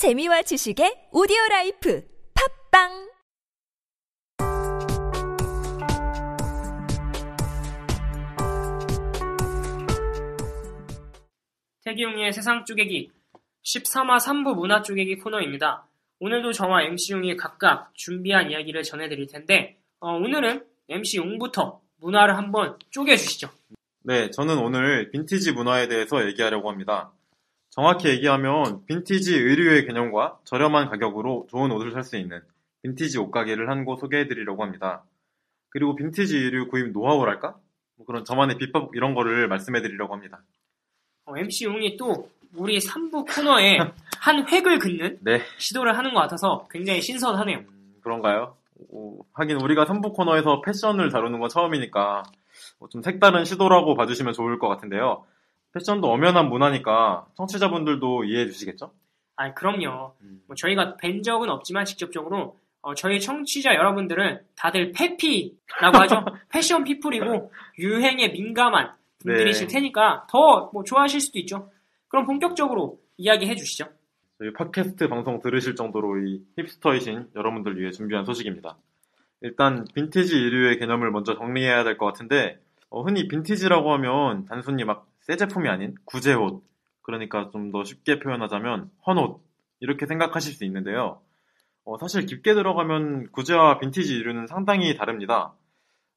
재미와 지식의 오디오 life 팟빵 택이, 웅이의 세상 쪼개기 13화 3부 문화 쪼개기 코너입니다. 오늘도 저와 MC웅이 각각 준비한 이야기를 전해드릴 텐데 어, 오늘은 MC웅부터 문화를 한번 쪼개주시죠. 네, 저는 오늘 빈티지 문화에 대해서 얘기하려고 합니다. 정확히 얘기하면 빈티지 의류의 개념과 저렴한 가격으로 좋은 옷을 살 수 있는 빈티지 옷가게를 한 곳 소개해드리려고 합니다. 그리고 빈티지 의류 구입 노하우랄까? 뭐 그런 저만의 비법 이런 거를 말씀해드리려고 합니다. 어, MC용이 또 우리 3부 코너에 한 획을 긋는 네, 시도를 하는 것 같아서 굉장히 신선하네요. 음, 그런가요? 오, 하긴 우리가 3부 코너에서 패션을 다루는 건 처음이니까 뭐 좀 색다른 시도라고 봐주시면 좋을 것 같은데요. 패션도 엄연한 문화니까 청취자분들도 이해해 주시겠죠? 아, 그럼요. 뭐 저희가 뵌 적은 없지만 직접적으로 어, 저희 청취자 여러분들은 다들 페피라고 하죠. 패션 피플이고 유행에 민감한 분들이실 네. 테니까 더 뭐 좋아하실 수도 있죠. 그럼 본격적으로 이야기해 주시죠. 저희 팟캐스트 방송 들으실 정도로 이 힙스터이신 여러분들 위해 준비한 소식입니다. 일단 빈티지 의류의 개념을 먼저 정리해야 될 것 같은데 어, 흔히 빈티지라고 하면 단순히 막 새 제품이 아닌 구제옷 그러니까 좀 더 쉽게 표현하자면 헌옷 이렇게 생각하실 수 있는데요. 어, 사실 깊게 들어가면 구제와 빈티지 의류는 상당히 다릅니다.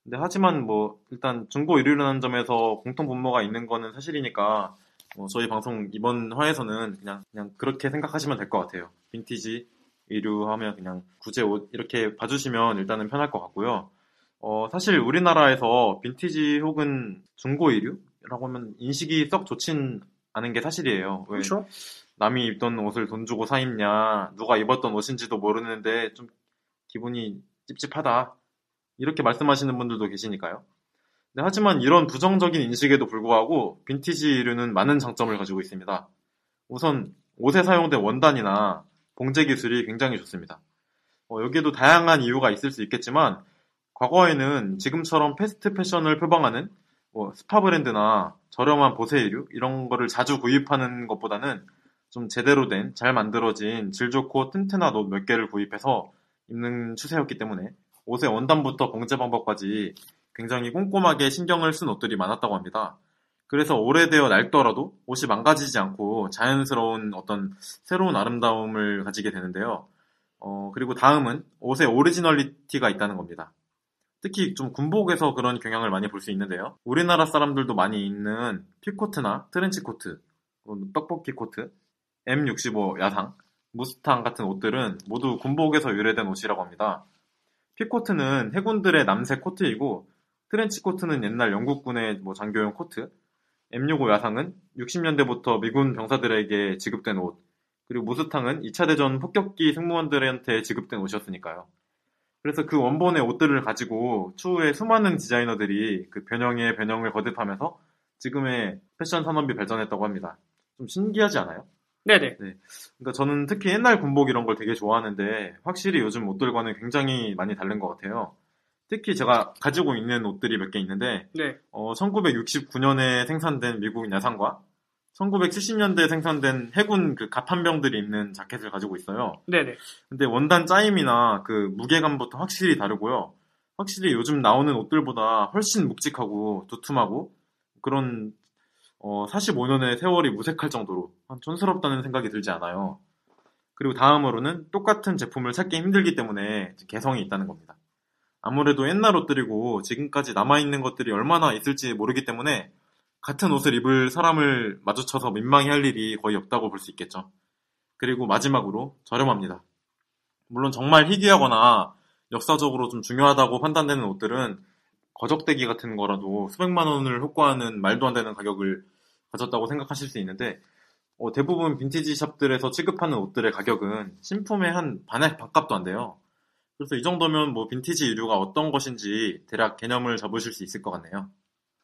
근데 하지만 뭐 일단 중고 의류라는 점에서 공통 분모가 있는 거는 사실이니까 뭐 저희 방송 이번 화에서는 그냥 그냥 그렇게 생각하시면 될 것 같아요. 빈티지 의류 하면 그냥 구제 옷 이렇게 봐주시면 일단은 편할 것 같고요. 어, 사실 우리나라에서 빈티지 혹은 중고 의류 라고 하면 인식이 썩 좋진 않은 게 사실이에요. 왜 그렇죠? 남이 입던 옷을 돈 주고 사 입냐, 누가 입었던 옷인지도 모르는데 좀 기분이 찝찝하다. 이렇게 말씀하시는 분들도 계시니까요. 네, 하지만 이런 부정적인 인식에도 불구하고 빈티지 의류는 많은 장점을 가지고 있습니다. 우선 옷에 사용된 원단이나 봉제 기술이 굉장히 좋습니다. 어, 여기에도 다양한 이유가 있을 수 있겠지만 과거에는 지금처럼 패스트 패션을 표방하는 뭐 스파 브랜드나 저렴한 보세 의류 이런 거를 자주 구입하는 것보다는 좀 제대로 된 잘 만들어진 질 좋고 튼튼한 옷 몇 개를 구입해서 입는 추세였기 때문에 옷의 원단부터 봉제 방법까지 굉장히 꼼꼼하게 신경을 쓴 옷들이 많았다고 합니다. 그래서 오래되어 낡더라도 옷이 망가지지 않고 자연스러운 어떤 새로운 아름다움을 가지게 되는데요. 어, 그리고 다음은 옷의 originality가 있다는 겁니다. 특히 좀 군복에서 그런 경향을 많이 볼 수 있는데요. 우리나라 사람들도 많이 입는 피코트나 트렌치 코트, 어, 떡볶이 코트, M65 야상, 무스탕 같은 옷들은 모두 군복에서 유래된 옷이라고 합니다. 피코트는 해군들의 남색 코트이고 트렌치 코트는 옛날 영국군의 뭐 장교용 코트, M65 야상은 60년대부터 미군 병사들에게 지급된 옷, 그리고 무스탕은 2차 대전 폭격기 승무원들한테 지급된 옷이었으니까요. 그래서 그 원본의 옷들을 가지고 추후에 수많은 디자이너들이 그 변형에 변형을 거듭하면서 지금의 패션 산업이 발전했다고 합니다. 좀 신기하지 않아요? 네네. 그러니까 저는 특히 옛날 군복 이런 걸 되게 좋아하는데 확실히 요즘 옷들과는 굉장히 많이 다른 것 같아요. 특히 제가 가지고 있는 옷들이 몇 개 있는데 네. 어, 1969년에 생산된 미국 야상과 1970년대에 생산된 해군 그 갑판병들이 입는 자켓을 가지고 있어요. 네네. 근데 원단 짜임이나 그 무게감부터 확실히 다르고요. 확실히 요즘 나오는 옷들보다 훨씬 묵직하고 두툼하고 그런 어, 45년의 세월이 무색할 정도로 한 촌스럽다는 생각이 들지 않아요. 그리고 다음으로는 똑같은 제품을 찾기 힘들기 때문에 개성이 있다는 겁니다. 아무래도 옛날 옷들이고 지금까지 남아있는 것들이 얼마나 있을지 모르기 때문에 같은 옷을 입을 사람을 마주쳐서 민망해 할 일이 거의 없다고 볼 수 있겠죠. 그리고 마지막으로 저렴합니다. 물론 정말 희귀하거나 역사적으로 좀 중요하다고 판단되는 옷들은 거적대기 같은 거라도 수백만 원을 효과하는 말도 안 되는 가격을 가졌다고 생각하실 수 있는데 어, 대부분 빈티지 샵들에서 취급하는 옷들의 가격은 신품의 한 반의 반값도 안 돼요. 그래서 이 정도면 뭐 빈티지 의류가 어떤 것인지 대략 개념을 잡으실 수 있을 것 같네요.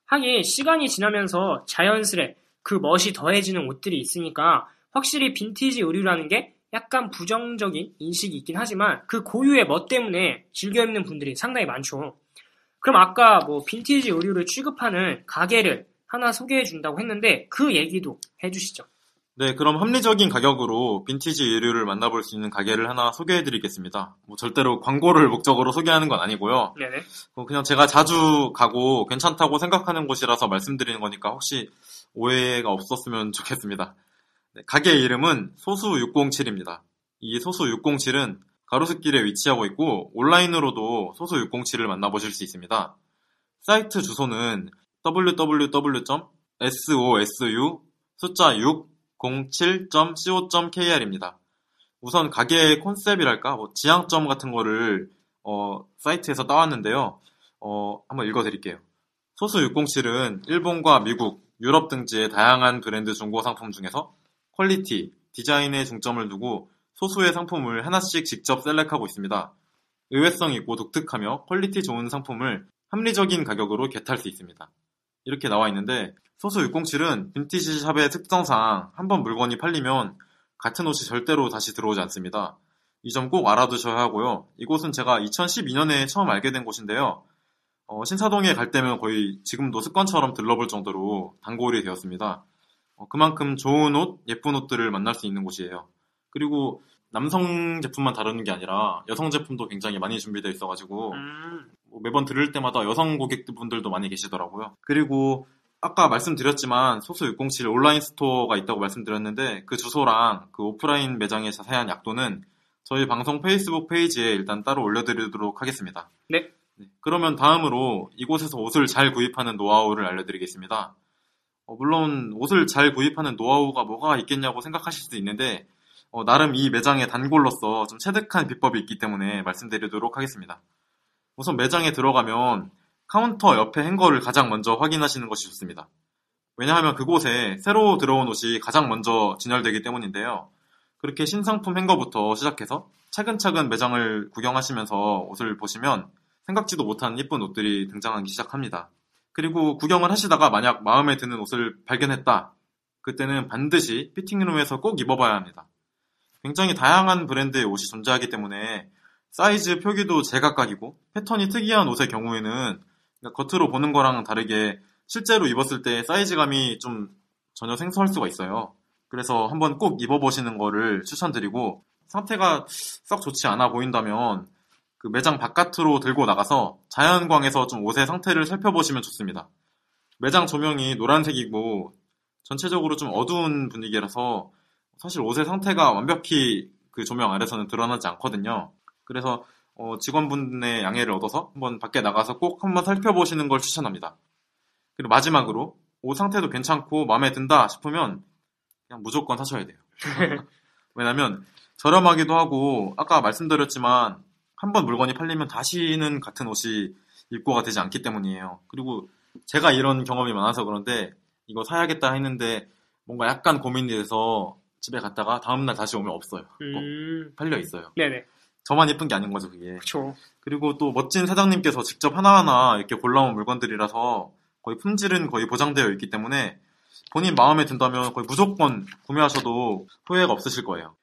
하긴 시간이 지나면서 자연스레 그 멋이 더해지는 옷들이 있으니까 확실히 빈티지 의류라는 게 약간 부정적인 인식이 있긴 하지만 그 고유의 멋 때문에 즐겨 입는 분들이 상당히 많죠. 그럼 아까 뭐 빈티지 의류를 취급하는 가게를 하나 소개해 준다고 했는데 그 얘기도 해주시죠. 네, 그럼 합리적인 가격으로 빈티지 의류를 만나볼 수 있는 가게를 하나 소개해드리겠습니다. 뭐 절대로 광고를 목적으로 소개하는 건 아니고요. 네네. 어, 그냥 제가 자주 가고 괜찮다고 생각하는 곳이라서 말씀드리는 거니까 혹시 오해가 없었으면 좋겠습니다. 네, 가게 이름은 소수 607입니다. 이 소수 607은 가로수길에 위치하고 있고 온라인으로도 소수 607을 만나보실 수 있습니다. 사이트 주소는 www.sosu 숫자 607.co.kr입니다. 우선 가게의 컨셉이랄까 뭐 지향점 같은 거를 어, 사이트에서 따왔는데요. 어, 한번 읽어드릴게요. 소수 607은 일본과 미국, 유럽 등지의 다양한 브랜드 중고 상품 중에서 quality, 디자인에 중점을 두고 소수의 상품을 하나씩 직접 select하고 있습니다. 의외성 있고 독특하며 quality 좋은 상품을 합리적인 가격으로 get할 수 있습니다. 이렇게 나와 있는데 소수 607은 빈티지 샵의 특성상 한번 물건이 팔리면 같은 옷이 절대로 다시 들어오지 않습니다. 이 점 꼭 알아두셔야 하고요. 이곳은 제가 2012년에 처음 알게 된 곳인데요. 어, 신사동에 갈 때면 거의 지금도 습관처럼 들러볼 정도로 단골이 되었습니다. 어, 그만큼 좋은 옷, 예쁜 옷들을 만날 수 있는 곳이에요. 그리고 남성 제품만 다루는 게 아니라 여성 제품도 굉장히 많이 준비되어 있어가지고 음, 뭐 매번 들을 때마다 여성 고객분들도 많이 계시더라고요. 그리고 아까 말씀드렸지만 소수 607 온라인 스토어가 있다고 말씀드렸는데 그 주소랑 그 오프라인 매장의 자세한 약도는 저희 방송 페이스북 페이지에 일단 따로 올려드리도록 하겠습니다. 네. 그러면 다음으로 이곳에서 옷을 잘 구입하는 노하우를 알려드리겠습니다. 어, 물론 옷을 잘 구입하는 노하우가 뭐가 있겠냐고 생각하실 수도 있는데 어, 나름 이 매장의 단골로서 좀 체득한 비법이 있기 때문에 말씀드리도록 하겠습니다. 우선 매장에 들어가면 카운터 옆에 행거를 가장 먼저 확인하시는 것이 좋습니다. 왜냐하면 그곳에 새로 들어온 옷이 가장 먼저 진열되기 때문인데요. 그렇게 신상품 행거부터 시작해서 차근차근 매장을 구경하시면서 옷을 보시면 생각지도 못한 예쁜 옷들이 등장하기 시작합니다. 그리고 구경을 하시다가 만약 마음에 드는 옷을 발견했다. 그때는 반드시 fitting room에서 꼭 입어봐야 합니다. 굉장히 다양한 브랜드의 옷이 존재하기 때문에 사이즈 표기도 제각각이고 패턴이 특이한 옷의 경우에는 그러니까 겉으로 보는 거랑 다르게 실제로 입었을 때 사이즈감이 좀 전혀 생소할 수가 있어요. 그래서 한번 꼭 입어보시는 거를 추천드리고 상태가 썩 좋지 않아 보인다면 그 매장 바깥으로 들고 나가서 자연광에서 좀 옷의 상태를 살펴보시면 좋습니다. 매장 조명이 노란색이고 전체적으로 좀 어두운 분위기라서 사실 옷의 상태가 완벽히 그 조명 아래서는 드러나지 않거든요. 그래서 어, 직원분의 양해를 얻어서 한번 밖에 나가서 꼭 한번 살펴보시는 걸 추천합니다. 그리고 마지막으로 옷 상태도 괜찮고 마음에 든다 싶으면 그냥 무조건 사셔야 돼요. 왜냐면 저렴하기도 하고 아까 말씀드렸지만 한 번 물건이 팔리면 다시는 같은 옷이 입고가 되지 않기 때문이에요. 그리고 제가 이런 경험이 많아서 그런데 이거 사야겠다 했는데 뭔가 약간 고민이 돼서 집에 갔다가 다음날 다시 오면 없어요. 뭐 음, 팔려 있어요. 네네. 저만 예쁜 게 아닌 거죠, 그게. 그쵸. 그리고 또 멋진 사장님께서 직접 하나하나 이렇게 골라온 물건들이라서 거의 품질은 거의 보장되어 있기 때문에 본인 마음에 든다면 거의 무조건 구매하셔도 후회가 없으실 거예요.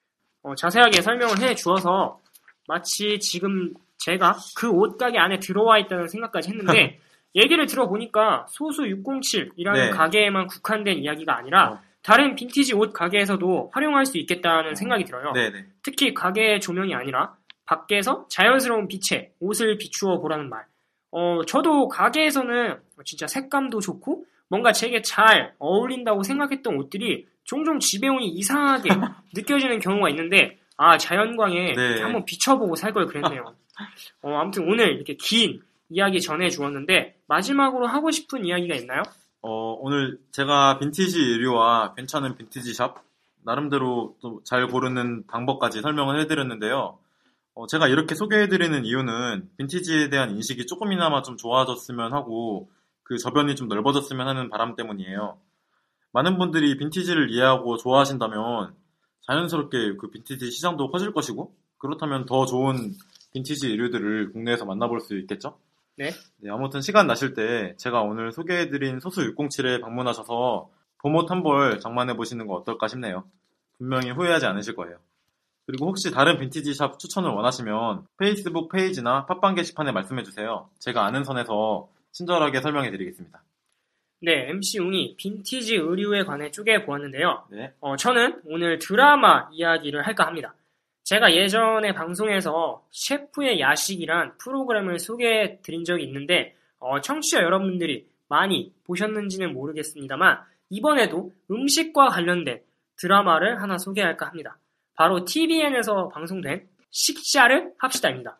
어, 자세하게 설명을 해 주어서 마치 지금 제가 그 옷 가게 안에 들어와 있다는 생각까지 했는데 얘기를 들어보니까 소수 607이라는 네. 가게에만 국한된 이야기가 아니라 어. 다른 빈티지 옷 가게에서도 활용할 수 있겠다는 생각이 들어요. 네네. 특히 가게의 조명이 아니라 밖에서 자연스러운 빛에 옷을 비추어 보라는 말. 어, 저도 가게에서는 진짜 색감도 좋고 뭔가 제게 잘 어울린다고 생각했던 옷들이 종종 집에 오니 이상하게 느껴지는 경우가 있는데 아 자연광에 네. 한번 비춰보고 살 걸 그랬네요. 어, 아무튼 오늘 이렇게 긴 이야기 전해 주었는데 마지막으로 하고 싶은 이야기가 있나요? 어, 오늘 제가 빈티지 의류와 괜찮은 빈티지 샵, 나름대로 또 잘 고르는 방법까지 설명을 해드렸는데요. 어, 제가 이렇게 소개해드리는 이유는 빈티지에 대한 인식이 조금이나마 좀 좋아졌으면 하고 그 저변이 좀 넓어졌으면 하는 바람 때문이에요. 많은 분들이 빈티지를 이해하고 좋아하신다면 자연스럽게 그 빈티지 시장도 커질 것이고 그렇다면 더 좋은 빈티지 의류들을 국내에서 만나볼 수 있겠죠? 네. 네, 아무튼 시간 나실 때 제가 오늘 소개해드린 소수 607에 방문하셔서 봄옷 한 벌 장만해 보시는 거 어떨까 싶네요. 분명히 후회하지 않으실 거예요. 그리고 혹시 다른 빈티지 샵 추천을 원하시면 페이스북 페이지나 팟빵 게시판에 말씀해 주세요. 제가 아는 선에서 친절하게 설명해 드리겠습니다. 네, MC 웅이 빈티지 의류에 관해 쪼개 보았는데요. 네. 어, 저는 오늘 드라마 이야기를 할까 합니다. 제가 예전에 방송에서 셰프의 야식이란 프로그램을 소개해 드린 적이 있는데, 어, 청취자 여러분들이 많이 보셨는지는 모르겠습니다만, 이번에도 음식과 관련된 드라마를 하나 소개할까 합니다. 바로 TVN에서 방송된 식샤를 합시다입니다.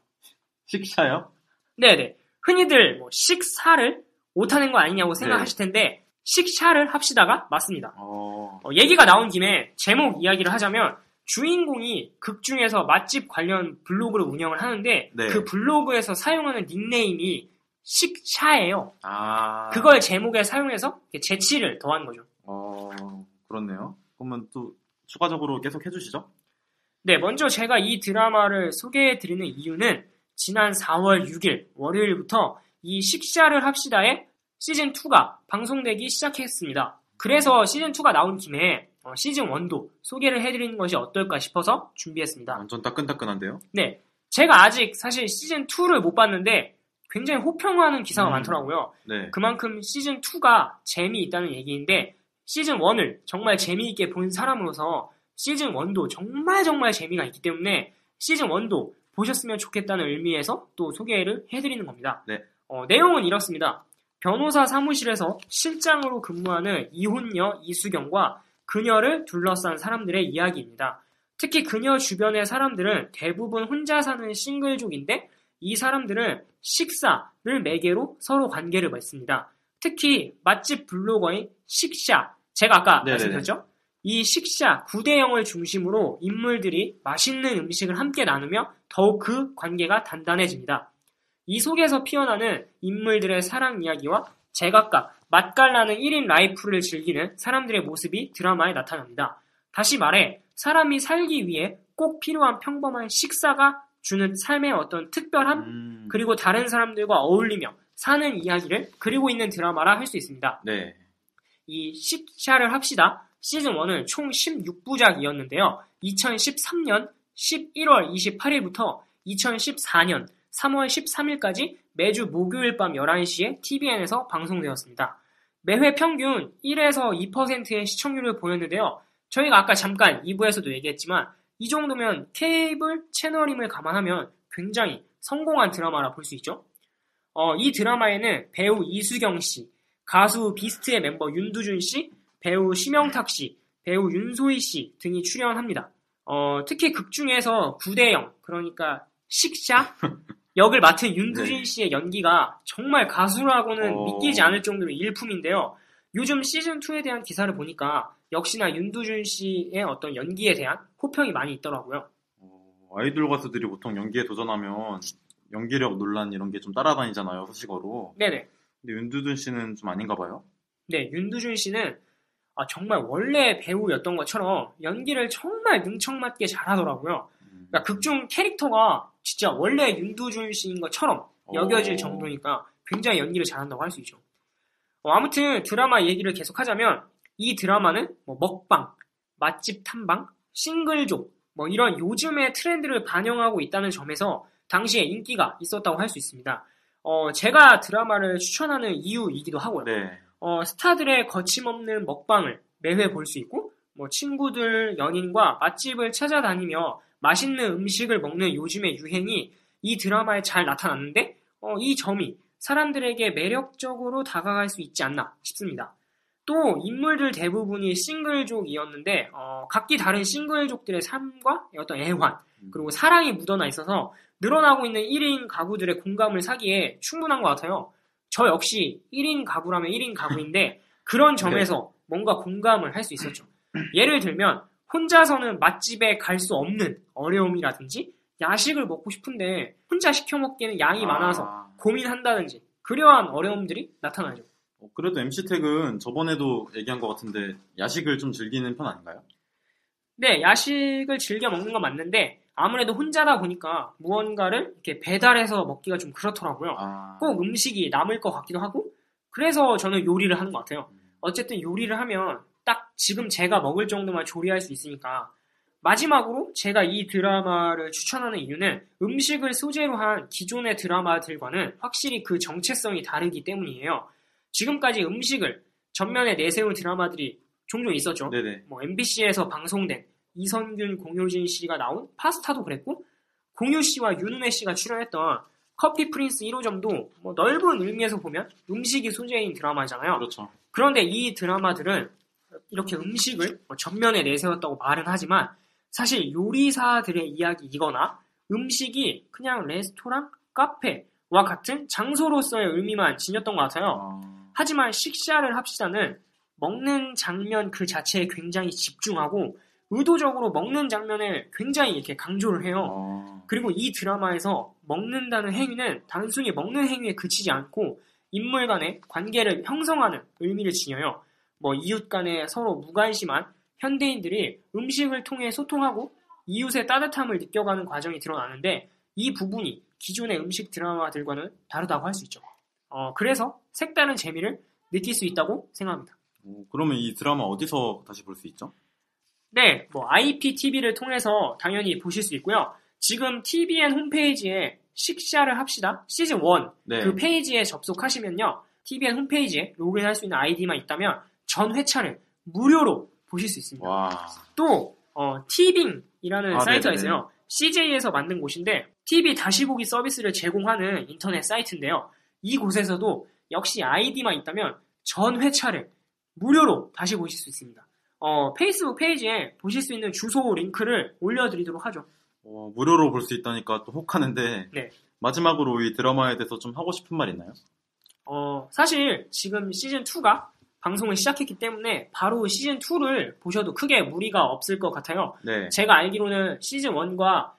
식샤요? 네네. 흔히들 뭐 식사를 못하는 거 아니냐고 생각하실 텐데, 식샤를 합시다가 맞습니다. 어, 어, 얘기가 나온 김에 제목 이야기를 하자면 주인공이 극 중에서 맛집 관련 블로그를 운영을 하는데 네. 그 블로그에서 사용하는 닉네임이 식샤예요. 아. 그걸 제목에 사용해서 재치를 더한 거죠. 어, 그렇네요. 그러면 또 추가적으로 계속 해주시죠. 네, 먼저 제가 이 드라마를 소개해 드리는 이유는 지난 4월 6일 월요일부터 이 식샤를 합시다의 시즌 2가 방송되기 시작했습니다. 그래서 시즌 2가 나온 김에 어, 시즌 1도 소개를 해드리는 것이 어떨까 싶어서 준비했습니다. 완전 따끈따끈한데요. 네, 제가 아직 사실 시즌 2를 못 봤는데 굉장히 호평하는 기사가 음. 많더라고요. 네. 그만큼 시즌 2가 재미있다는 얘기인데 시즌 1을 정말 재미있게 본 사람으로서 시즌 1도 정말 정말 재미가 있기 때문에 시즌 1도 보셨으면 좋겠다는 의미에서 또 소개를 해드리는 겁니다. 네. 어, 내용은 이렇습니다. 변호사 사무실에서 실장으로 근무하는 이혼녀 이수경과 그녀를 둘러싼 사람들의 이야기입니다. 특히 그녀 주변의 사람들은 대부분 혼자 사는 싱글족인데 이 사람들은 식사를 매개로 서로 관계를 맺습니다. 특히 맛집 블로거인 식샤, 제가 아까 네네네. 말씀드렸죠? 이 식샤 구대영을 중심으로 인물들이 맛있는 음식을 함께 나누며 더욱 그 관계가 단단해집니다. 이 속에서 피어나는 인물들의 사랑 이야기와 제각각 맛깔나는 1인 life를 즐기는 사람들의 모습이 드라마에 나타납니다. 다시 말해 사람이 살기 위해 꼭 필요한 평범한 식사가 주는 삶의 어떤 특별함 음, 그리고 다른 사람들과 어울리며 사는 이야기를 그리고 있는 드라마라 할 수 있습니다. 네. 이 식샤를 합시다. 시즌 1은 총 16부작이었는데요. 2013년 11월 28일부터 2014년 3월 13일까지 매주 목요일 밤 11시에 TVN에서 방송되었습니다. 매회 평균 1에서 2%의 시청률을 보였는데요. 저희가 아까 잠깐 2부에서도 얘기했지만 이 정도면 케이블 채널임을 감안하면 굉장히 성공한 드라마라 볼 수 있죠. 어, 이 드라마에는 배우 이수경 씨, 가수 비스트의 멤버 윤두준 씨, 배우 심영탁 씨, 배우 윤소희 씨 등이 출연합니다. 어, 특히 극 중에서 9대0, 그러니까 식샤 역을 맡은 윤두준 네. 씨의 연기가 정말 가수라고는 어. 믿기지 않을 정도로 일품인데요. 요즘 시즌2에 대한 기사를 보니까 역시나 윤두준 씨의 어떤 연기에 대한 호평이 많이 있더라고요. 어, 아이돌 가수들이 보통 연기에 도전하면 연기력 논란 이런 게 좀 따라다니잖아요, 수식어로. 네네. 근데 윤두준 씨는 좀 아닌가 봐요. 네, 윤두준 씨는 아, 정말 원래 배우였던 것처럼 연기를 정말 능청맞게 잘하더라고요. 음, 그러니까 극중 캐릭터가 진짜 원래 윤두준 씨인 것처럼 여겨질 오. 정도니까 굉장히 연기를 잘한다고 할 수 있죠. 어, 아무튼 드라마 얘기를 계속하자면 이 드라마는 뭐 먹방, 맛집 탐방, 싱글족 뭐 이런 요즘의 트렌드를 반영하고 있다는 점에서 당시에 인기가 있었다고 할 수 있습니다. 어, 제가 드라마를 추천하는 이유이기도 하고요. 네. 어, 스타들의 거침없는 먹방을 매회 볼 수 있고, 뭐, 친구들, 연인과 맛집을 찾아다니며 맛있는 음식을 먹는 요즘의 유행이 이 드라마에 잘 나타났는데, 어, 이 점이 사람들에게 매력적으로 다가갈 수 있지 않나 싶습니다. 또, 인물들 대부분이 싱글족이었는데, 어, 각기 다른 싱글족들의 삶과 어떤 애환, 음, 그리고 사랑이 묻어나 있어서 늘어나고 있는 1인 가구들의 공감을 사기에 충분한 것 같아요. 저 역시 1인 가구라면 1인 가구인데 그런 점에서 뭔가 공감을 할 수 있었죠. 예를 들면 혼자서는 맛집에 갈 수 없는 어려움이라든지 야식을 먹고 싶은데 혼자 시켜 먹기에는 양이 아, 많아서 고민한다든지 그러한 어려움들이 나타나죠. 어, 그래도 MC택은 저번에도 얘기한 것 같은데 야식을 좀 즐기는 편 아닌가요? 네, 야식을 즐겨 먹는 건 맞는데 아무래도 혼자다 보니까 무언가를 이렇게 배달해서 먹기가 좀 그렇더라고요. 아, 꼭 음식이 남을 것 같기도 하고 그래서 저는 요리를 하는 것 같아요. 음, 어쨌든 요리를 하면 딱 지금 제가 먹을 정도만 조리할 수 있으니까 마지막으로 제가 이 드라마를 추천하는 이유는 음식을 소재로 한 기존의 드라마들과는 확실히 그 정체성이 다르기 때문이에요. 지금까지 음식을 전면에 내세운 드라마들이 종종 있었죠. 네네. 뭐 MBC에서 방송된 이선균, 공효진 씨가 나온 파스타도 그랬고 공유 씨와 윤은혜 씨가 출연했던 커피 프린스 1호점도 뭐 넓은 의미에서 보면 음식이 소재인 드라마잖아요. 그렇죠. 그런데 이 드라마들은 이렇게 음식을 뭐 전면에 내세웠다고 말은 하지만 사실 요리사들의 이야기이거나 음식이 그냥 레스토랑, 카페와 같은 장소로서의 의미만 지녔던 것 같아요. 아, 하지만 식사를 합시다는 먹는 장면 그 자체에 굉장히 집중하고 의도적으로 먹는 장면을 굉장히 이렇게 강조를 해요. 아, 그리고 이 드라마에서 먹는다는 행위는 단순히 먹는 행위에 그치지 않고 인물 간의 관계를 형성하는 의미를 지녀요. 뭐 이웃 간에 서로 무관심한 현대인들이 음식을 통해 소통하고 이웃의 따뜻함을 느껴가는 과정이 드러나는데 이 부분이 기존의 음식 드라마들과는 다르다고 할 수 있죠. 어, 그래서 색다른 재미를 느낄 수 있다고 생각합니다. 오, 그러면 이 드라마 어디서 다시 볼 수 있죠? 네, 뭐 IPTV를 통해서 당연히 보실 수 있고요. 지금 TVN 홈페이지에 식사를 합시다 시즌 1 네. 그 페이지에 접속하시면요. TVN 홈페이지에 로그인할 수 있는 아이디만 있다면 전 회차를 무료로 보실 수 있습니다. 와. 또 어, 티빙이라는 아, 사이트가 네네네. 있어요. CJ에서 만든 곳인데 TV 다시 보기 서비스를 제공하는 인터넷 사이트인데요. 이곳에서도 역시 아이디만 있다면 전 회차를 무료로 다시 보실 수 있습니다. 어, 페이스북 페이지에 보실 수 있는 주소 링크를 올려드리도록 하죠. 어, 무료로 볼 수 있다니까 또 혹하는데 네. 마지막으로 이 드라마에 대해서 좀 하고 싶은 말 있나요? 어, 사실 지금 시즌 2가 방송을 시작했기 때문에 바로 시즌 2를 보셔도 크게 무리가 없을 것 같아요. 네. 제가 알기로는 시즌 1과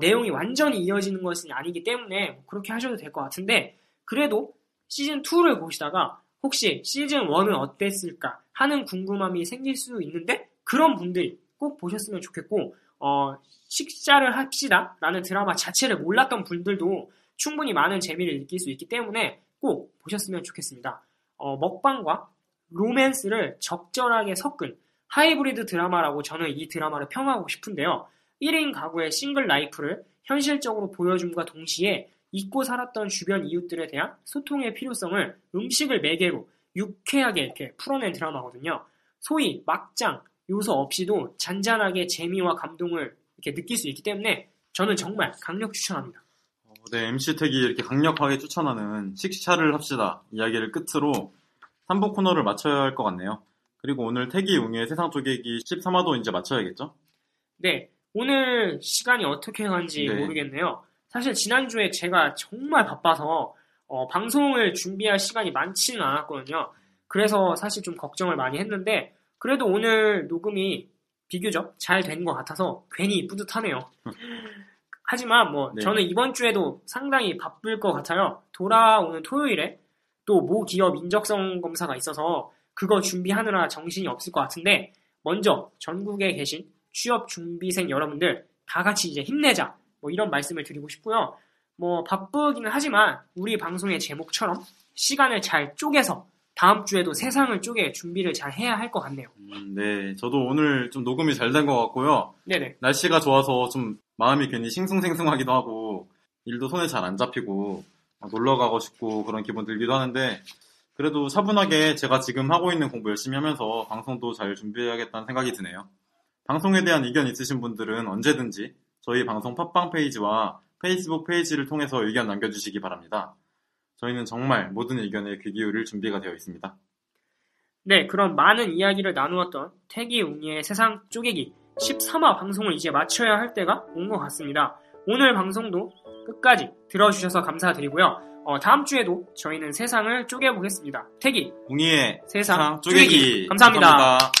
내용이 완전히 이어지는 것은 아니기 때문에 그렇게 하셔도 될 것 같은데 그래도 시즌 2를 보시다가 혹시 시즌 1은 어땠을까 하는 궁금함이 생길 수 있는데 그런 분들이 꼭 보셨으면 좋겠고 어, 식사를 합시다 라는 드라마 자체를 몰랐던 분들도 충분히 많은 재미를 느낄 수 있기 때문에 꼭 보셨으면 좋겠습니다. 어, 먹방과 로맨스를 적절하게 섞은 하이브리드 드라마라고 저는 이 드라마를 평하고 싶은데요. 1인 가구의 single life를 현실적으로 보여줌과 동시에 잊고 살았던 주변 이웃들에 대한 소통의 필요성을 음식을 매개로 유쾌하게 이렇게 풀어낸 드라마거든요. 소위 막장 요소 없이도 잔잔하게 재미와 감동을 이렇게 느낄 수 있기 때문에 저는 정말 강력 추천합니다. 어, 네, MC 택이 이렇게 강력하게 추천하는 식사를 합시다 이야기를 끝으로 3부 코너를 마쳐야 할 것 같네요. 그리고 오늘 태기 웅의 세상 쪼개기 13화도 이제 마쳐야겠죠? 네, 오늘 시간이 어떻게 간지 네. 모르겠네요. 사실 지난주에 제가 정말 바빠서 어, 방송을 준비할 시간이 많지는 않았거든요. 그래서 사실 좀 걱정을 많이 했는데 그래도 오늘 녹음이 비교적 잘 된 것 같아서 괜히 뿌듯하네요. 하지만 뭐 네. 저는 이번 주에도 상당히 바쁠 것 같아요. 돌아오는 토요일에 또 모 기업 인적성 검사가 있어서 그거 준비하느라 정신이 없을 것 같은데 먼저 전국에 계신 취업 준비생 여러분들 다 같이 이제 힘내자 뭐 이런 말씀을 드리고 싶고요. 뭐 바쁘기는 하지만 우리 방송의 제목처럼 시간을 잘 쪼개서 다음 주에도 세상을 쪼개 준비를 잘 해야 할 것 같네요. 음, 네, 저도 오늘 좀 녹음이 잘 된 것 같고요. 네네. 날씨가 좋아서 좀 마음이 괜히 싱숭생숭하기도 하고 일도 손에 잘 안 잡히고 막 놀러 가고 싶고 그런 기분 들기도 하는데 그래도 차분하게 제가 지금 하고 있는 공부 열심히 하면서 방송도 잘 준비해야겠다는 생각이 드네요. 방송에 대한 의견 있으신 분들은 언제든지 저희 방송 팟빵 페이지와 페이스북 페이지를 통해서 의견 남겨주시기 바랍니다. 저희는 정말 모든 의견에 귀 기울일 준비가 되어 있습니다. 네, 그럼 많은 이야기를 나누었던 태기 웅이의 세상 쪼개기 13화 방송을 이제 마쳐야 할 때가 온 것 같습니다. 오늘 방송도 끝까지 들어주셔서 감사드리고요. 어, 다음 주에도 저희는 세상을 쪼개보겠습니다. 태기, 웅이의 세상 세상 쪼개기 쪼개기. 감사합니다. 감사합니다.